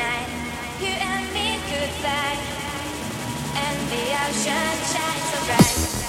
night. You and me goodbye, and the ocean shines so bright.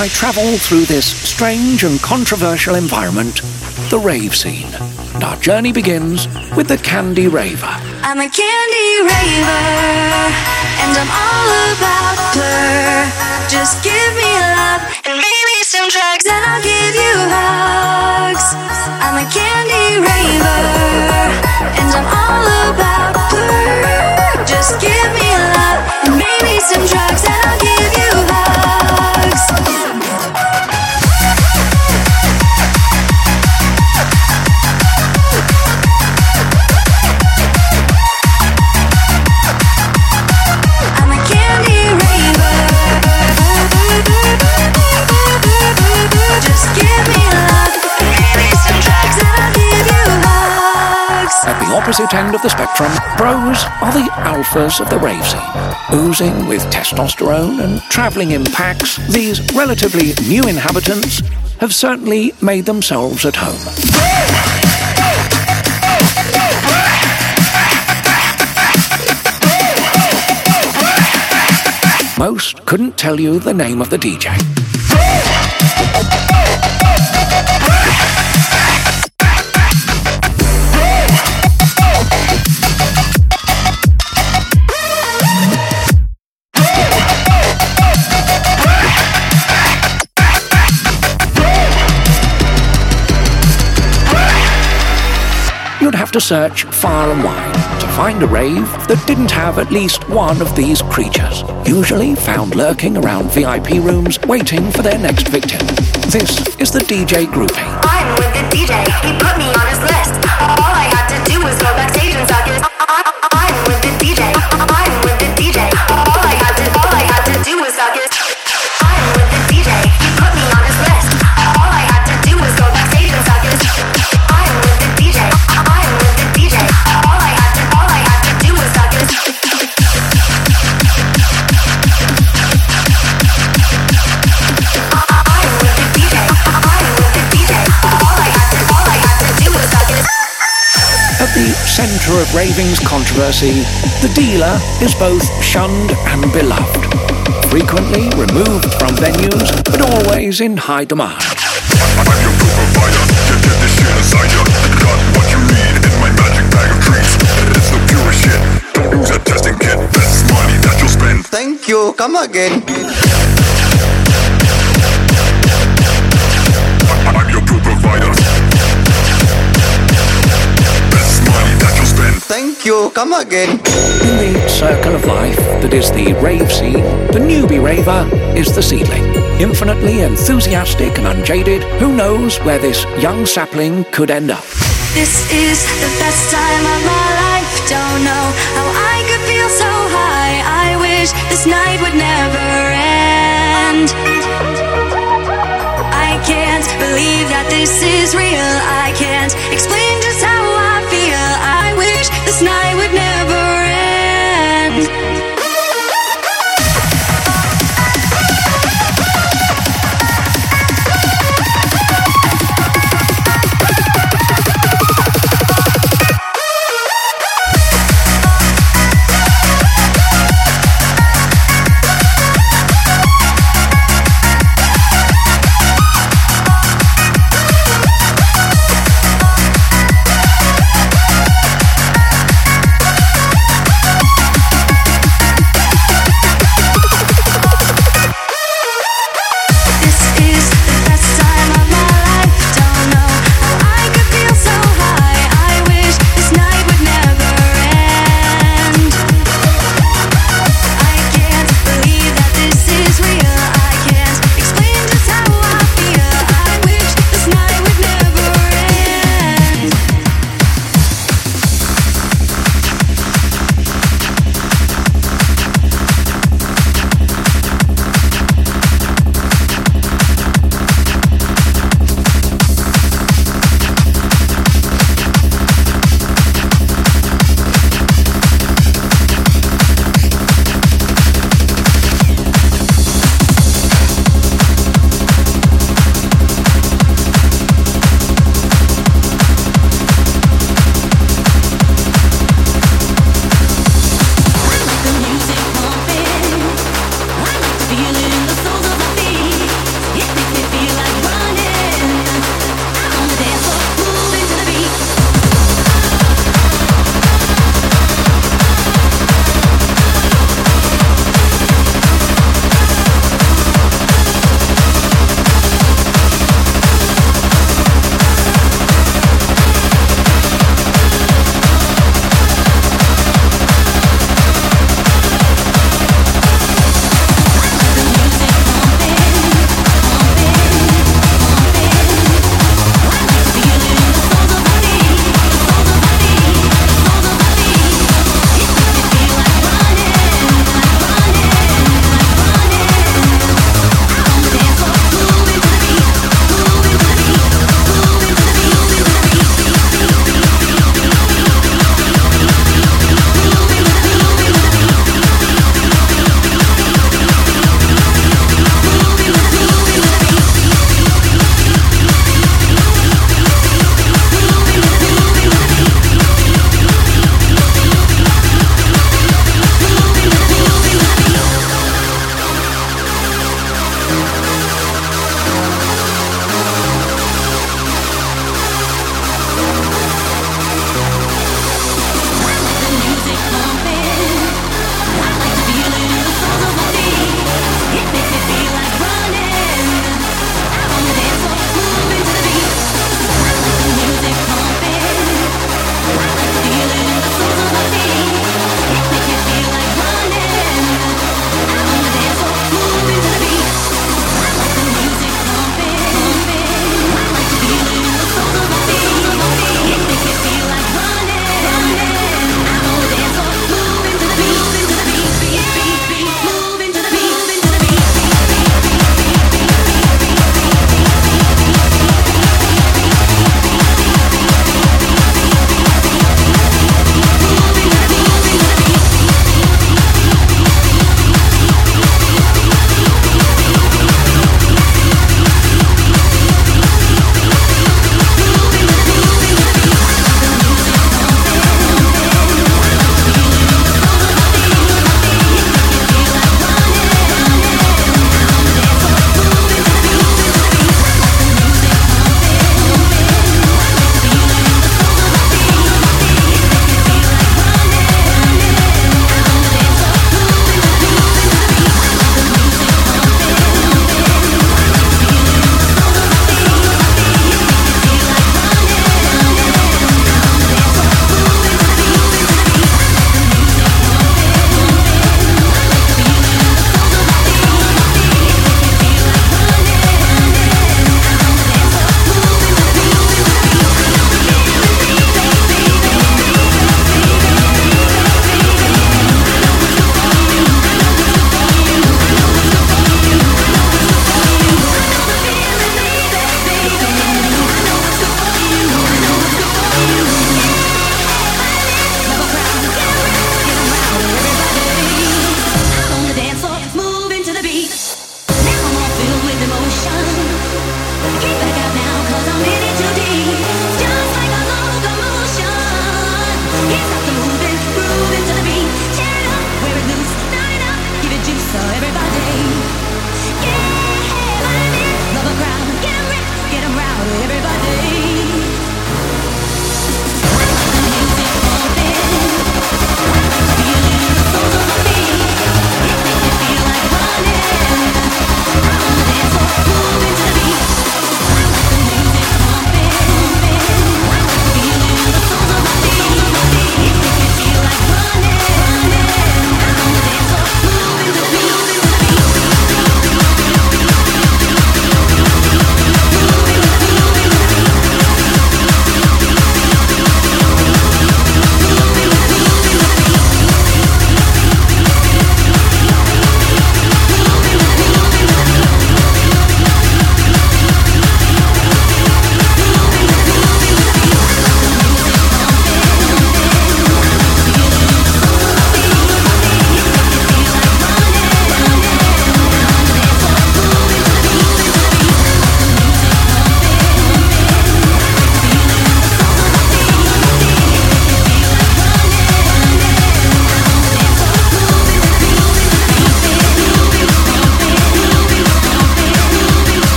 I travel through this strange and controversial environment, the rave scene. And our journey begins with the Candy Raver. I'm a candy raver, and I'm all about PLUR. Just give me love and maybe some drugs, and I'll give opposite end of the spectrum, bros are the alphas of the rave scene. Oozing with testosterone and travelling in packs, these relatively new inhabitants have certainly made themselves at home. Most couldn't tell you the name of the DJ. To search far and wide to find a rave that didn't have at least one of these creatures, usually found lurking around VIP rooms waiting for their next victim. This is the DJ groupie. I'm with the DJ, he put me on his list. All I had to do was go of raving's controversy, the dealer is both shunned and beloved. Frequently removed from venues, but always in high demand. I'm your proof provider. Thank you. Come again. In the circle of life that is the rave scene, the newbie raver is the seedling. Infinitely enthusiastic and unjaded, who knows where this young sapling could end up? This is the best time of my life. Don't know how I could feel so high. I wish this night would never end. I can't believe that this is real. I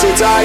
day today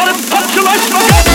not a punctuation.